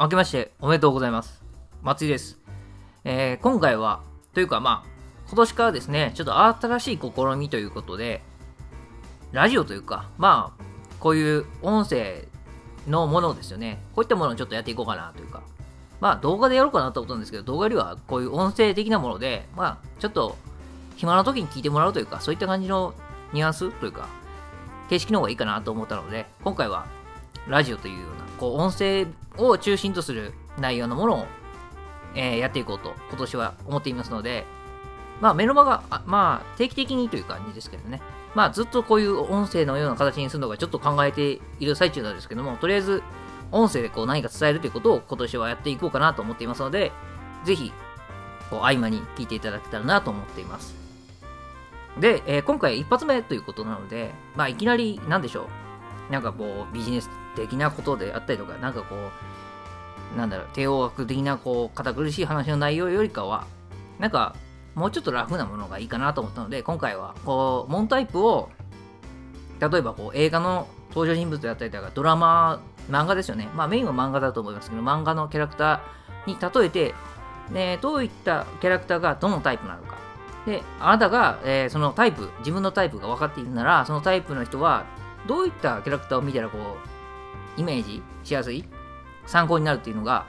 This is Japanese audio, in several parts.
明けましておめでとうございます。松井です。えー今回は、というかまあ、今年からですね、ちょっと新しい試みということで、ラジオというか、まあ、こういう音声のものですよね。こういったものをちょっとやっていこうかなというか、まあ動画でやろうかなと思ったんですけど、動画よりはこういう音声的なもので、まあ、ちょっと暇な時に聞いてもらうというか、そういった感じのニュアンスというか、形式の方がいいかなと思ったので、今回はラジオというような、こう、音声を中心とする内容のものを、えーやっていこうと、今年は思っていますので、まあ、メルマが、まあ、定期的にという感じですけどね、まあ、ずっとこういう音声のような形にするのがちょっと考えている最中なんですけども、とりあえず、音声でこう何か伝えるということを今年はやっていこうかなと思っていますので、ぜひ、こう、合間に聞いていただけたらなと思っています。で、えー今回一発目ということなので、まあ、いきなり、なんでしょう。なんかこう、ビジネス的なことであったりとか、なんかこう、なんだろう、帝王学的な、こう、堅苦しい話の内容よりかは、なんか、もうちょっとラフなものがいいかなと思ったので、今回は、こう、モンタイプを、例えばこう、映画の登場人物であったりとか、ドラマ、漫画ですよね。まあ、メインは漫画だと思いますけど、漫画のキャラクターに例えて、ね、どういったキャラクターがどのタイプなのか。で、あなたが、えーそのタイプ、自分のタイプが分かっているなら、そのタイプの人は、どういったキャラクターを見たら、こう、イメージしやすい、参考になるっていうのが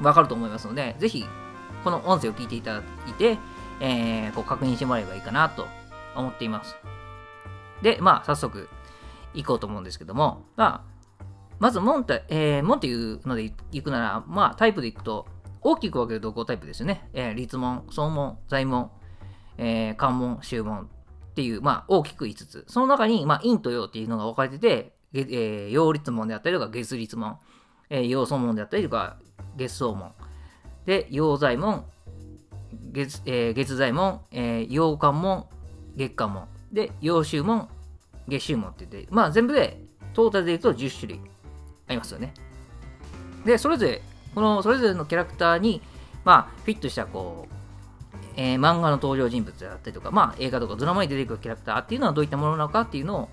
分かると思いますので、ぜひ、この音声を聞いていただいて、えーこう確認してもらえばいいかなと思っています。で、まあ、早速、行こうと思うんですけども、まあ、まず、門って、えー門っていうので行くなら、まあ、タイプで行くと、大きく分けると5タイプですよね。えー立門、総門、財門、えー関門、宗門っていう、まあ、大きく5つ。その中に、まあ、陰と陽っていうのが分かれてて、えー陽立門であったりとか、月立門、えー陽総門であったりとか、月総門。で、陽財門、月,、えー月財門、えー陽関門、月間門。で、陽州門、月州門って言って、まあ、全部で、トータルで言うと10種類ありますよね。で、それぞれ、このそれぞれのキャラクターに、まあ、フィットした、こう、えー漫画の登場人物であったりとか、まあ、映画とかドラマに出てくるキャラクターっていうのはどういったものなのかっていうのを、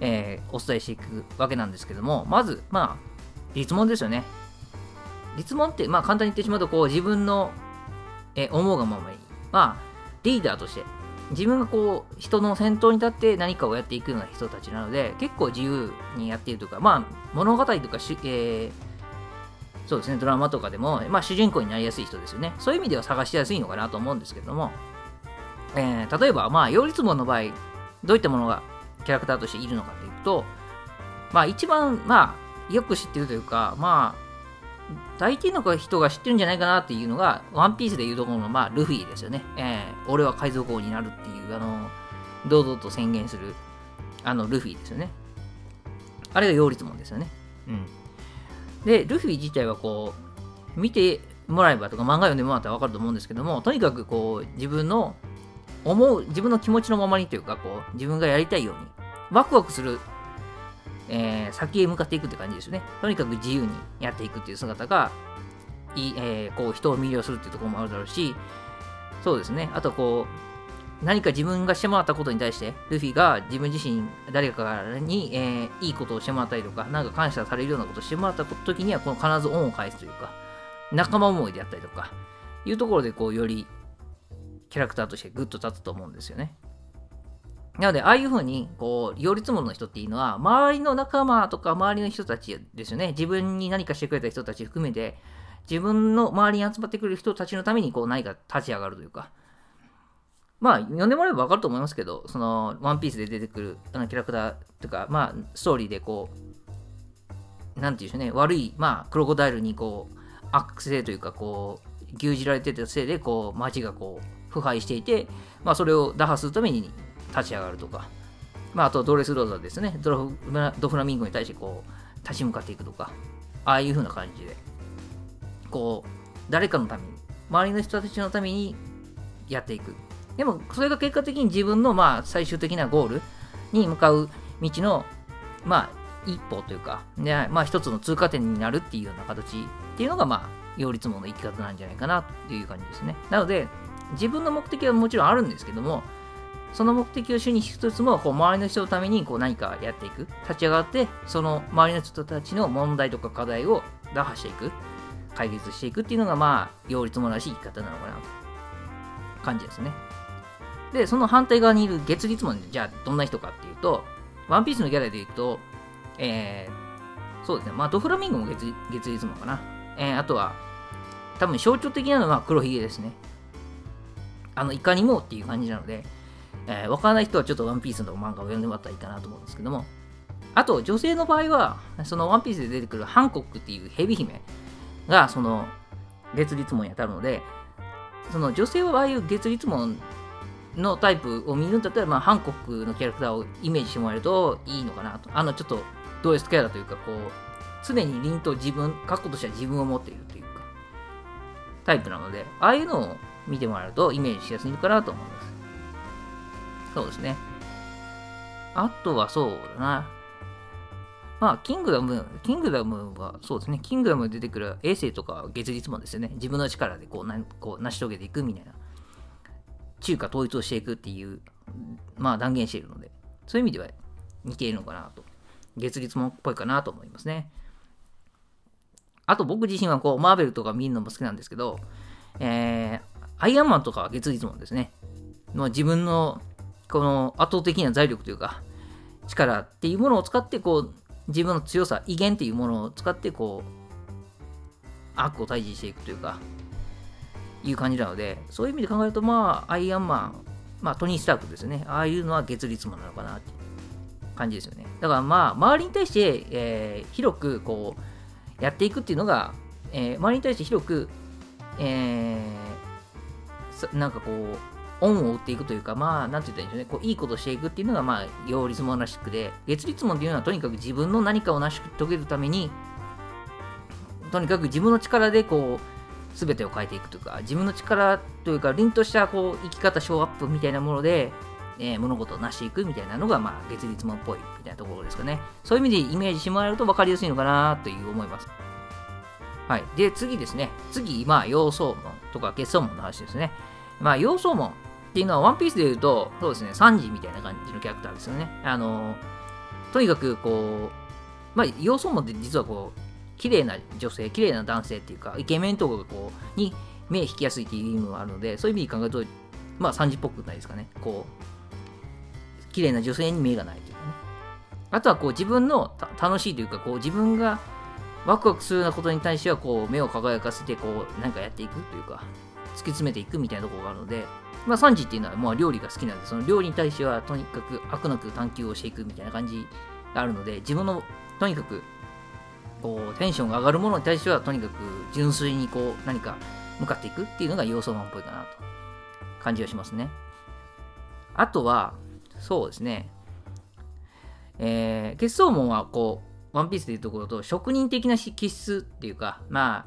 えーお伝えしていくわけなんですけども、まず、まあ、立問ですよね。立問って、まあ、簡単に言ってしまうと、こう、自分の、えー思うがままに、まあ、リーダーとして、自分がこう、人の先頭に立って何かをやっていくような人たちなので、結構自由にやっているというか、まあ、物語とかし、えーそうですね、ドラマとかでも、まあ、主人公になりやすい人ですよね。そういう意味では探しやすいのかなと思うんですけども、えー例えば、まあ、擁立門の場合、どういったものがキャラクターとしているのかというと、まあ、一番、まあ、よく知ってるというか、まあ、大抵の人が知ってるんじゃないかなっていうのが、ワンピースでいうところの、まあ、ルフィですよね。えー俺は海賊王になるっていう、あの、堂々と宣言する、あの、ルフィですよね。あれが擁立門ですよね。うん。で、ルフィ自体はこう、見てもらえばとか、漫画読んでもらったら分かると思うんですけども、とにかくこう、自分の思う、自分の気持ちのままにというか、こう、自分がやりたいように、ワクワクする、えー先へ向かっていくって感じですよね。とにかく自由にやっていくっていう姿が、いえーこう、人を魅了するっていうところもあるだろうし、そうですね。あとこう、何か自分がしてもらったことに対して、ルフィが自分自身、誰かに、えーいいことをしてもらったりとか、なんか感謝されるようなことをしてもらった時には、この必ず恩を返すというか、仲間思いであったりとか、いうところで、こう、よりキャラクターとしてグッと立つと思うんですよね。なので、ああいうふうに、こう、擁立門の人っていうのは、周りの仲間とか周りの人たちですよね。自分に何かしてくれた人たち含めて、自分の周りに集まってくる人たちのために、こう、何か立ち上がるというか、まあ、読んでもらえば分かると思いますけど、その、ワンピースで出てくるあのキャラクターとか、まあ、ストーリーでこう、なんていうんでしょうね、悪い、まあ、クロコダイルにこう、悪性というか、こう、牛耳られてたせいで、こう、街がこう、腐敗していて、まあ、それを打破するために立ち上がるとか、まあ、あと、ドレスローザですね、ドラフドフラミンゴに対してこう、立ち向かっていくとか、ああいう風な感じで、こう、誰かのために、周りの人たちのためにやっていく。でも、それが結果的に自分の、まあ、最終的なゴールに向かう道の、まあ、一歩というか、ね、まあ、一つの通過点になるっていうような形っていうのが、まあ、擁立門の生き方なんじゃないかなという感じですね。なので、自分の目的はもちろんあるんですけども、その目的を主にしつつも、こう周りの人のためにこう何かやっていく。立ち上がって、その周りの人たちの問題とか課題を打破していく、解決していくっていうのが、まあ、両立もらしい生き方なのかなと感じですね。で、その反対側にいる月立門、じゃあどんな人かっていうと、ワンピースのキャラで言うと、えー、そうですね、まあ、ドフラミンゴも月月立門かな。えー、あとは、多分象徴的なのは黒ひげですね。あの、いかにもっていう感じなので、えー、わからない人はちょっとワンピースの漫画を読んでもらったらいいかなと思うんですけども、あと、女性の場合は、そのワンピースで出てくるハンコックっていうヘビ姫が、その、月立門に当たるので、その女性はああいう月立門のタイプを見るんだったら、まあ、ハンコックのキャラクターをイメージしてもらえるといいのかなと。あの、ちょっと、ド S キャラというか、こう、常に凛と自分、過去としては自分を持っているというか、タイプなので、ああいうのを見てもらえるとイメージしやすいのかなと思います。そうですね。あとはそうだな。まあ、キングダム、キングダムはそうですね、キングダムに出てくる衛星とか月率もですよね、自分の力でこうなこう成し遂げていくみたいな、中華統一をしていくっていう、まあ断言しているので、そういう意味では似ているのかなと、月率もっぽいかなと思いますね。あと僕自身はこう、マーベルとか見るのも好きなんですけど、えー、アイアンマンとかは月率もですね、まあ、自分のこの圧倒的な財力というか、力っていうものを使ってこう自分の強さ、威厳っていうものを使って、こう、悪を退治していくというか、いう感じなので、そういう意味で考えると、まあ、アイアンマン、まあ、トニー・スタークですね。ああいうのは月率もなのかなって感じですよね。だからまあ、周りに対して、えー、広く、こう、やっていくっていうのが、えー、周りに対して広く、えー、なんかこう、恩を売っていくというか、まあ、なんて言ったらいいんでしょうね、こういいことしていくっていうのが、まあ、両立門らしくで、月立門っていうのはとにかく自分の何かを成し遂げるために、とにかく自分の力でこう、すべてを変えていくというか、自分の力というか、凛としたこう生き方、ショーアップみたいなもので、えー、物事を成していくみたいなのが、まあ、月立門っぽいみたいなところですかね。そういう意味でイメージしてもらえると分かりやすいのかなという思います。はい。で、次ですね。次、まあ、要素門とか結晶門の話ですね。まあ、要素門っていうのは、ワンピースで言うと、そうですね、サンジみたいな感じのキャラクターですよね。あの、とにかく、こう、まあ、要素もって実はこう、綺麗な女性、綺麗な男性っていうか、イケメンとかこう、に目引きやすいっていう意味もあるので、そういう意味で考えると、まあ、サンジっぽくないですかね。こう、綺麗な女性に目がないというかね。あとは、こう、自分の楽しいというか、こう、自分がワクワクするようなことに対しては、こう、目を輝かせて、こう、なんかやっていくというか、突き詰めていくみたいなところがあるので、まあ、サンジっていうのはまあ料理が好きなんで、その料理に対してはとにかく悪なく探求をしていくみたいな感じがあるので、自分のとにかくこうテンションが上がるものに対してはとにかく純粋にこう何か向かっていくっていうのが要素マンっぽいかなと感じがしますね。あとは、そうですね、えー、結晶門はこう、ワンピースでいうところと職人的な気質っていうか、まあ、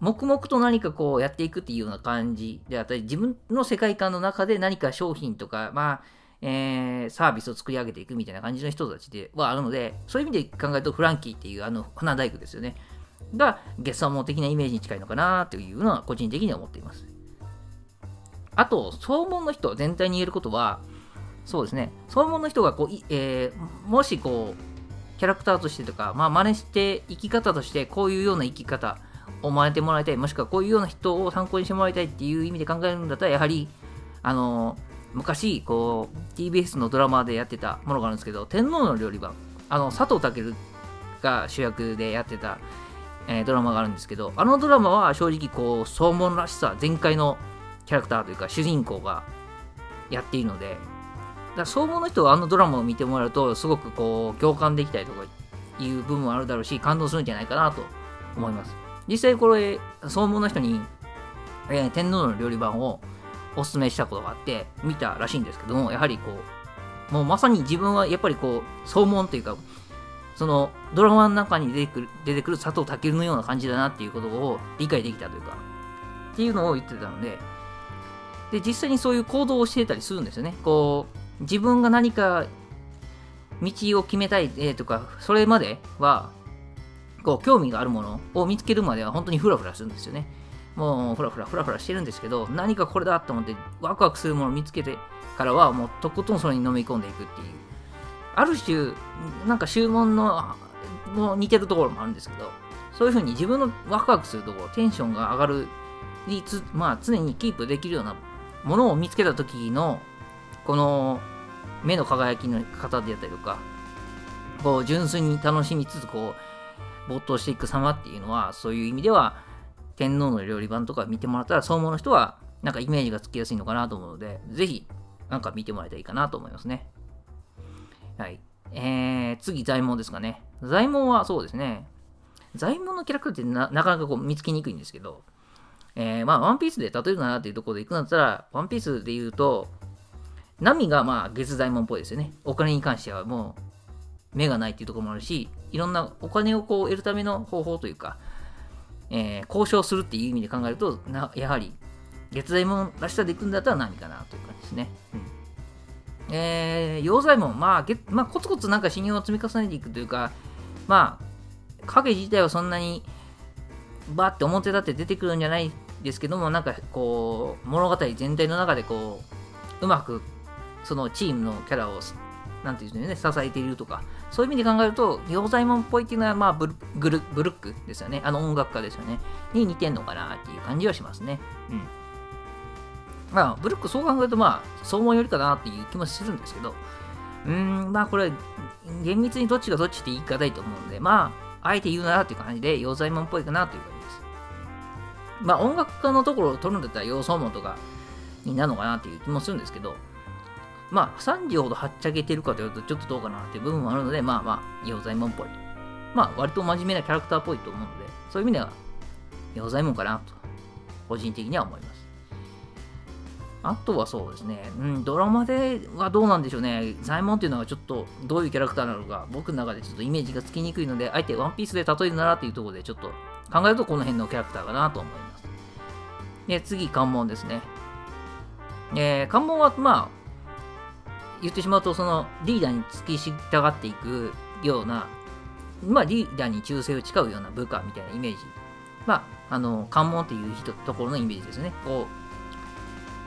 黙々と何かこうやっていくっていうような感じであったり、自分の世界観の中で何か商品とか、まあ、えー、サービスを作り上げていくみたいな感じの人たちではあるので、そういう意味で考えると、フランキーっていうあの花大工ですよね。が、月産門的なイメージに近いのかなというのは個人的には思っています。あと、総門の人全体に言えることは、そうですね、総門の人がこう、えー、もしこう、キャラクターとしてとか、まあ、真似して生き方としてこういうような生き方思われてもらいたい、もしくはこういうような人を参考にしてもらいたいっていう意味で考えるんだったら、やはり、あの、昔、こう、TBS のドラマでやってたものがあるんですけど、天皇の料理番、あの、佐藤健が主役でやってた、えー、ドラマがあるんですけど、あのドラマは正直、こう、総門らしさ全開のキャラクターというか、主人公がやっているので、ら総門の人はあのドラマを見てもらうと、すごくこう、共感できたりとかいう部分もあるだろうし、感動するんじゃないかなと思います。実際これ、総務の人に、えー、天皇の料理番をおすすめしたことがあって、見たらしいんですけども、やはりこう、もうまさに自分はやっぱりこう、総門というか、そのドラマの中に出てくる出てくる佐藤健のような感じだなっていうことを理解できたというか、っていうのを言ってたので、で、実際にそういう行動をしてたりするんですよね。こう、自分が何か道を決めたい、えー、とか、それまでは、こう興味があるものを見つけるまでは本当にフラフラするんですよね。もうフラフラフラフラしてるんですけど、何かこれだと思ってワクワクするものを見つけてからはもうとことんそれに飲み込んでいくっていう。ある種、なんか注文のも似てるところもあるんですけど、そういうふうに自分のワクワクするところ、テンションが上がる、まあ、常にキープできるようなものを見つけた時の、この目の輝きの方であったりとか、こう純粋に楽しみつつ、こう、没頭していく様っていうのは、そういう意味では、天皇の料理版とか見てもらったら、そう思う人は、なんかイメージがつきやすいのかなと思うので、ぜひ、なんか見てもらえたらいいかなと思いますね。はい。えー、次、財門ですかね。財門はそうですね。財門のキャラクターってななかなかこう見つけにくいんですけど、えー、まあ、ワンピースで例えるならっていうところでいくんだったら、ワンピースで言うと、ナミがまあ月財門っぽいですよね。お金に関してはもう目がないっていうところもあるし、いろんなお金をこう得るための方法というか、えー、交渉するっていう意味で考えると、なやはり月財門らしさでいくんだったらナミかなという感じですね。うん、えー、陽左衛門、まあ、まあ、コツコツなんか信用を積み重ねていくというか、まあ、影自体はそんなにバーって表立って出てくるんじゃないですけども、なんかこう、物語全体の中でこう、うまくそのチームのキャラを、なんていうんね、支えているとか、そういう意味で考えると、洋左衛門っぽいっていうのは、まあブルブル、ブルックですよね。あの音楽家ですよね。に似てんのかなっていう感じはしますね。うん。まあ、ブルックそう考えると、まあ、そう思うよりかなっていう気もするんですけど、うーん、まあこれ、厳密にどっちがどっちって言い方いと思うんで、まあ、あえて言うならっていう感じで、洋左衛門っぽいかなという感じです。まあ、音楽家のところを取るんだったら、洋左衛門とかになるのかなっていう気もするんですけど、まあ、3時ほどはっちゃけてるかというと、ちょっとどうかなっていう部分もあるので、まあまあ、洋左衛門っぽい。まあ、割と真面目なキャラクターっぽいと思うので、そういう意味では、洋左衛門かなと、個人的には思います。あとはそうですね、うん、ドラマではどうなんでしょうね。左衛門っていうのはちょっとどういうキャラクターなのか、僕の中でちょっとイメージがつきにくいので、あえてワンピースで例えるならっていうところでちょっと考えるとこの辺のキャラクターかなと思います。で、次、関門ですね。えー、関門はまあ、言ってしまうと、そのリーダーに付き従っていくような、まあ、リーダーに忠誠を誓うような部下みたいなイメージ。まあ、あの、関門っていう人ところのイメージですね。こ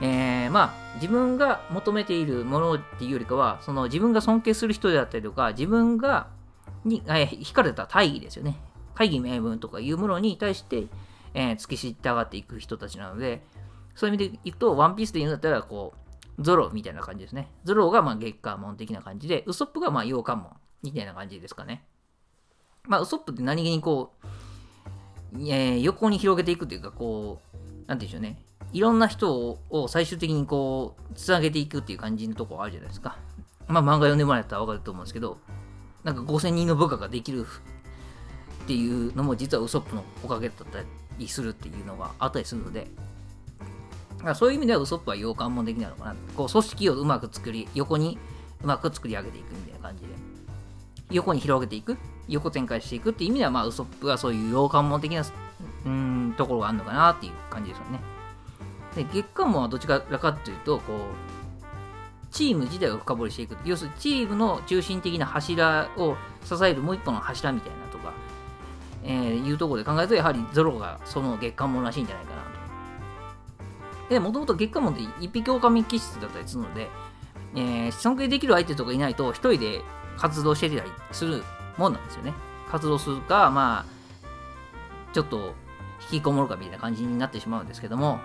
う、えー、まあ、自分が求めているものっていうよりかは、その自分が尊敬する人であったりとか、自分が、に、えー、引かれた大義ですよね。大義名分とかいうものに対して、えー、付き従っていく人たちなので、そういう意味でいくと、ワンピースで言うんだったら、こう、ゾロみたいな感じですね。ゾロがま月刊門的な感じで、ウソップがまあ洋刊門みたいな感じですかね。まあ、ウソップって何気にこう、えー、横に広げていくというか、こう、なんていうんでしょうね。いろんな人を最終的にこう、つなげていくっていう感じのとこあるじゃないですか。まあ、漫画読んでもらえたらわかると思うんですけど、なんか5000人の部下ができるっていうのも実はウソップのおかげだったりするっていうのがあったりするので、そういう意味ではウソップは洋館もできないのかな。こう組織をうまく作り、横にうまく作り上げていくみたいな感じで。横に広げていく、横展開していくっていう意味では、まあ、ウソップはそういう洋館門的なうんところがあるのかなっていう感じですよね。で、月間門はどちらかというと、こう、チーム自体を深掘りしていく。要するに、チームの中心的な柱を支えるもう一本の柱みたいなとか、えー、いうところで考えると、やはりゾロがその月間門らしいんじゃないかで、もともと月下門って一匹狼気質だったりするので、えー、尊敬できる相手とかいないと、一人で活動してたりするもんなんですよね。活動するか、まあ、ちょっと引きこもるかみたいな感じになってしまうんですけども、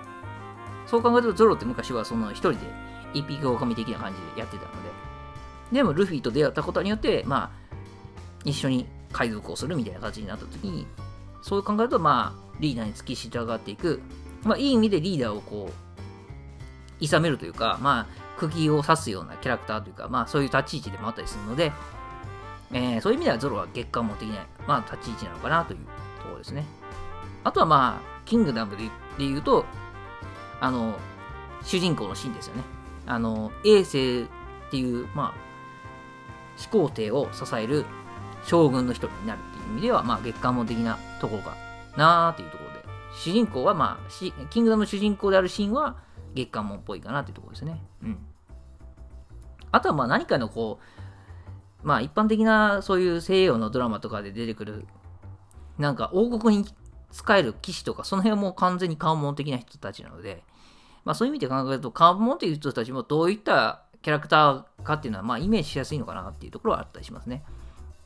そう考えるとゾロって昔はその一人で一匹狼的な感じでやってたので、でもルフィと出会ったことによって、まあ、一緒に海賊をするみたいな形になった時に、そう考えると、まあ、リーダーに付き従っていくまあ、いい意味でリーダーをこう、いめるというか、まあ、釘を刺すようなキャラクターというか、まあ、そういう立ち位置でもあったりするので、えー、そういう意味ではゾロは月間も的ない、まあ、立ち位置なのかなというところですね。あとはまあ、キングダムで言うと、あの、主人公のシーンですよね。あの、衛星っていう、まあ、始皇帝を支える将軍の一人になるっていう意味では、まあ、月間も的なところかなーっていうところ主人公は、まあ、キングダム主人公であるシーンは月刊門っぽいかなっていうところですね。うん。あとは、まあ何かのこう、まあ一般的なそういう西洋のドラマとかで出てくる、なんか王国に使える騎士とか、その辺はもう完全に関門的な人たちなので、まあそういう意味で考えると、関門っていう人たちもどういったキャラクターかっていうのは、まあイメージしやすいのかなっていうところはあったりしますね。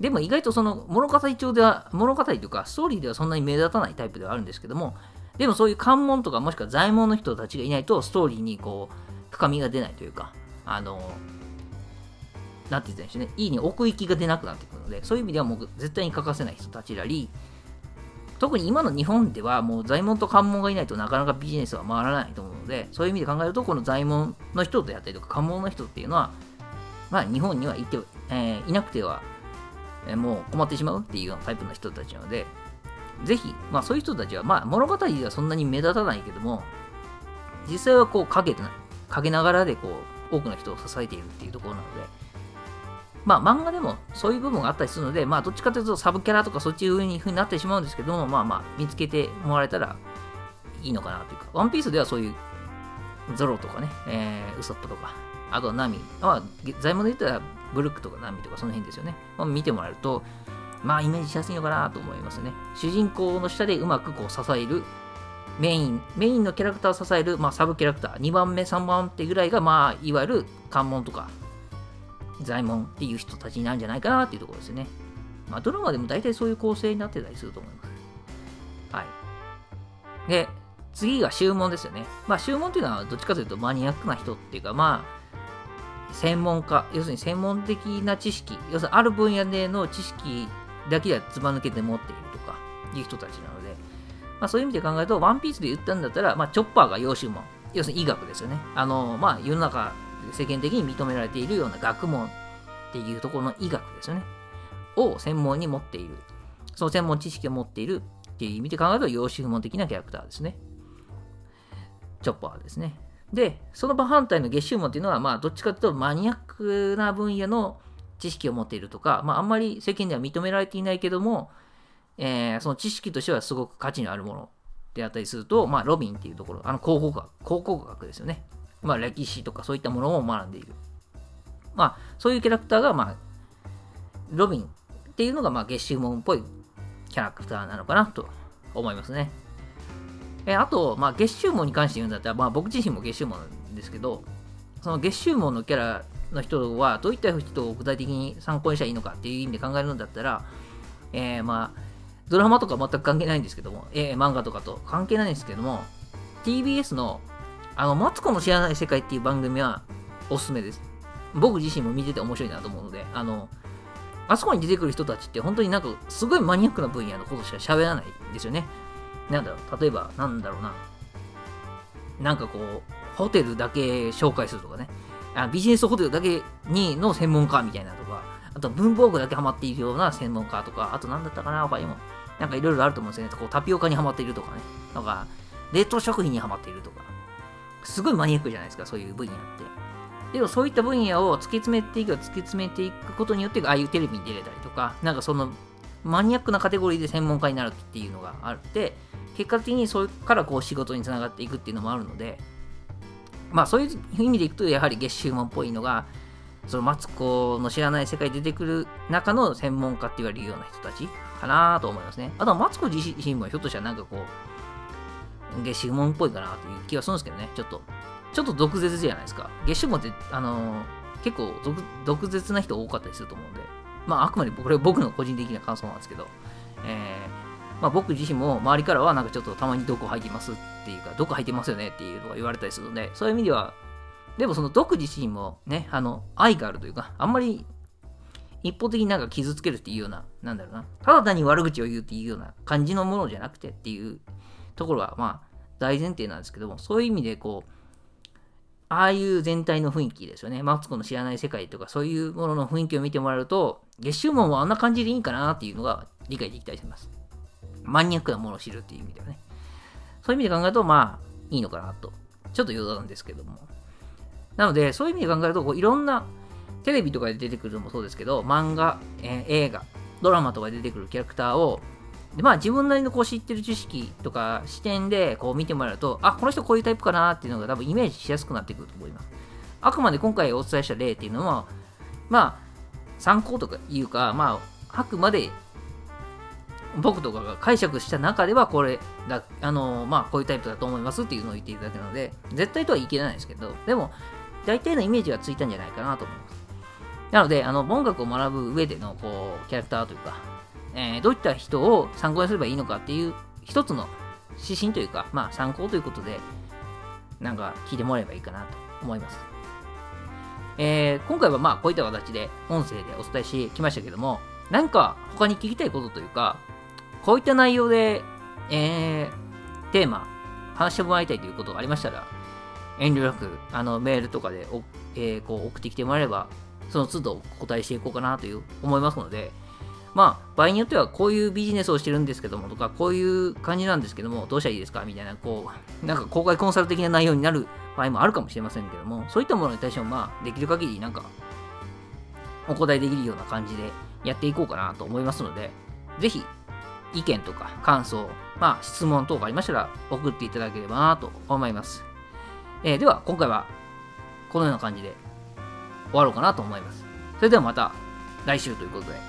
でも意外とその物語調では、物語というかストーリーではそんなに目立たないタイプではあるんですけども、でもそういう関門とかもしくは在門の人たちがいないとストーリーにこう深みが出ないというか、あの、なんて言ったんでしょうね、いいに奥行きが出なくなってくるので、そういう意味ではもう絶対に欠かせない人たちらり、特に今の日本ではもう在門と関門がいないとなかなかビジネスは回らないと思うので、そういう意味で考えると、この在門の人であったりとか関門の人っていうのは、まあ日本にはいて、えー、いなくては、え、もう困ってしまうっていうようなタイプの人たちなので、ぜひ、まあそういう人たちは、まあ物語ではそんなに目立たないけども、実際はこう陰で陰ながらでこう多くの人を支えているっていうところなので、まあ漫画でもそういう部分があったりするので、まあどっちかというとサブキャラとかそっち風になってしまうんですけども、まあまあ見つけてもらえたらいいのかなというか、ワンピースではそういうゾロとかね、えー、ウソップとか、あとナミ、まあ財務で言ったらブルックとかナミとかその辺ですよね。まあ、見てもらえると、まあイメージしやすいのかなと思いますね。主人公の下でうまくこう支えるメイン、メインのキャラクターを支える、まあ、サブキャラクター、2番目、3番手ぐらいが、まあ、いわゆる関門とか、財門っていう人たちになるんじゃないかなっていうところですね。まあ、ドラマでも大体そういう構成になってたりすると思います。はい。で、次が注文ですよね。まあ、注文っていうのはどっちかというとマニアックな人っていうか、まあ、専門家、要するに専門的な知識、要するにある分野での知識だけはずば抜けて持っているとかいう人たちなので、まあ、そういう意味で考えると、ワンピースで言ったんだったら、まあ、チョッパーが養子門、要するに医学ですよね。あの、まあ、世の中、世間的に認められているような学問っていうところの医学ですよね。を専門に持っている。その専門知識を持っているっていう意味で考えると、養子門的なキャラクターですね。チョッパーですね。で、その場反対の月収門っていうのは、まあ、どっちかというとマニアックな分野の知識を持っているとか、まあ、あんまり世間では認められていないけども、えー、その知識としてはすごく価値のあるものであったりすると、まあ、ロビンっていうところ、あの考古学、考古学ですよね。まあ、歴史とかそういったものを学んでいる。まあ、そういうキャラクターが、まあ、ロビンっていうのが、まあ、月収門っぽいキャラクターなのかなと思いますね。えあと、まあ、月収門に関して言うんだったら、まあ、僕自身も月収門なんですけど、その月収門のキャラの人はどういった人を具体的に参考にしたらいいのかっていう意味で考えるんだったら、えー、まあ、ドラマとか全く関係ないんですけども、えー、漫画とかと関係ないんですけども、TBS の、あの、マツコの知らない世界っていう番組はおすすめです。僕自身も見てて面白いなと思うので、あの、あそこに出てくる人たちって本当になんかすごいマニアックな分野のことしか喋らないんですよね。なんだろう、例えば、なんだろうな。なんかこう、ホテルだけ紹介するとかね。あビジネスホテルだけにの専門家みたいなとか、あと文房具だけハマっているような専門家とか、あと何だったかな、他にも。なんかいろいろあると思うんですよね。こうタピオカにはまっているとかね。なんか、冷凍食品にはまっているとか。すごいマニアックじゃないですか、そういう分野って。でもそういった分野を突き詰めていく突き詰めていくことによって、ああいうテレビに出れたりとか、なんかそのマニアックなカテゴリーで専門家になるっていうのがあって、結果的にそれからこう仕事につながっていくっていうのもあるので、まあそういう意味でいくと、やはり月収門っぽいのが、そのマツコの知らない世界出てくる中の専門家って言われるような人たちかなと思いますね。あとはマツコ自身もひょっとしたらなんかこう、月収門っぽいかなという気はするんですけどね、ちょっと。ちょっと毒舌じゃないですか。月収門って、あのー、結構毒舌な人多かったりすると思うんで、まああくまでこれ僕の個人的な感想なんですけど、えー、まあ、僕自身も周りからはなんかちょっとたまに毒吐いてますっていうか、毒吐いてますよねっていうのが言われたりするので、そういう意味では、でもその毒自身もね、あの、愛があるというか、あんまり一方的になんか傷つけるっていうような、なんだろうな、ただ単に悪口を言うっていうような感じのものじゃなくてっていうところは、まあ、大前提なんですけども、そういう意味でこう、ああいう全体の雰囲気ですよね。マツコの知らない世界とか、そういうものの雰囲気を見てもらうと、月収門はあんな感じでいいんかなっていうのが理解できたりします。マニアックなものを知るっていう意味ではね。そういう意味で考えると、まあ、いいのかなと。ちょっと余談ですけども。なので、そういう意味で考えると、こういろんな、テレビとかで出てくるのもそうですけど、漫画、えー、映画、ドラマとかで出てくるキャラクターを、でまあ自分なりのこう知ってる知識とか視点でこう見てもらうと、あ、この人こういうタイプかなっていうのが多分イメージしやすくなってくると思います。あくまで今回お伝えした例っていうのは、まあ、参考とかいうか、まあ、あくまで僕とかが解釈した中ではこれだ、あのまあ、こういうタイプだと思いますっていうのを言っていただくので、絶対とは言い切れないですけど、でも、大体のイメージがついたんじゃないかなと思います。なので、あの、音楽を学ぶ上での、こう、キャラクターというか、えー、どういった人を参考にすればいいのかっていう、一つの指針というか、まあ、参考ということで、なんか聞いてもらえばいいかなと思います。えー、今回はまあ、こういった形で音声でお伝えしてきましたけども、何か他に聞きたいことというか、こういった内容で、えー、テーマ、話してもらいたいということがありましたら、遠慮なく、あの、メールとかでお、えー、こう送ってきてもらえれば、その都度お答えしていこうかなという思いますので、まあ、場合によってはこういうビジネスをしてるんですけどもとか、こういう感じなんですけども、どうしたらいいですかみたいな、こう、なんか公開コンサル的な内容になる場合もあるかもしれませんけども、そういったものに対しても、まあ、できる限りなんか、お答えできるような感じでやっていこうかなと思いますので、ぜひ、意見とか感想、まあ、質問等がありましたら送っていただければなと思います。えー、では、今回はこのような感じで終わろうかなと思います。それではまた来週ということで。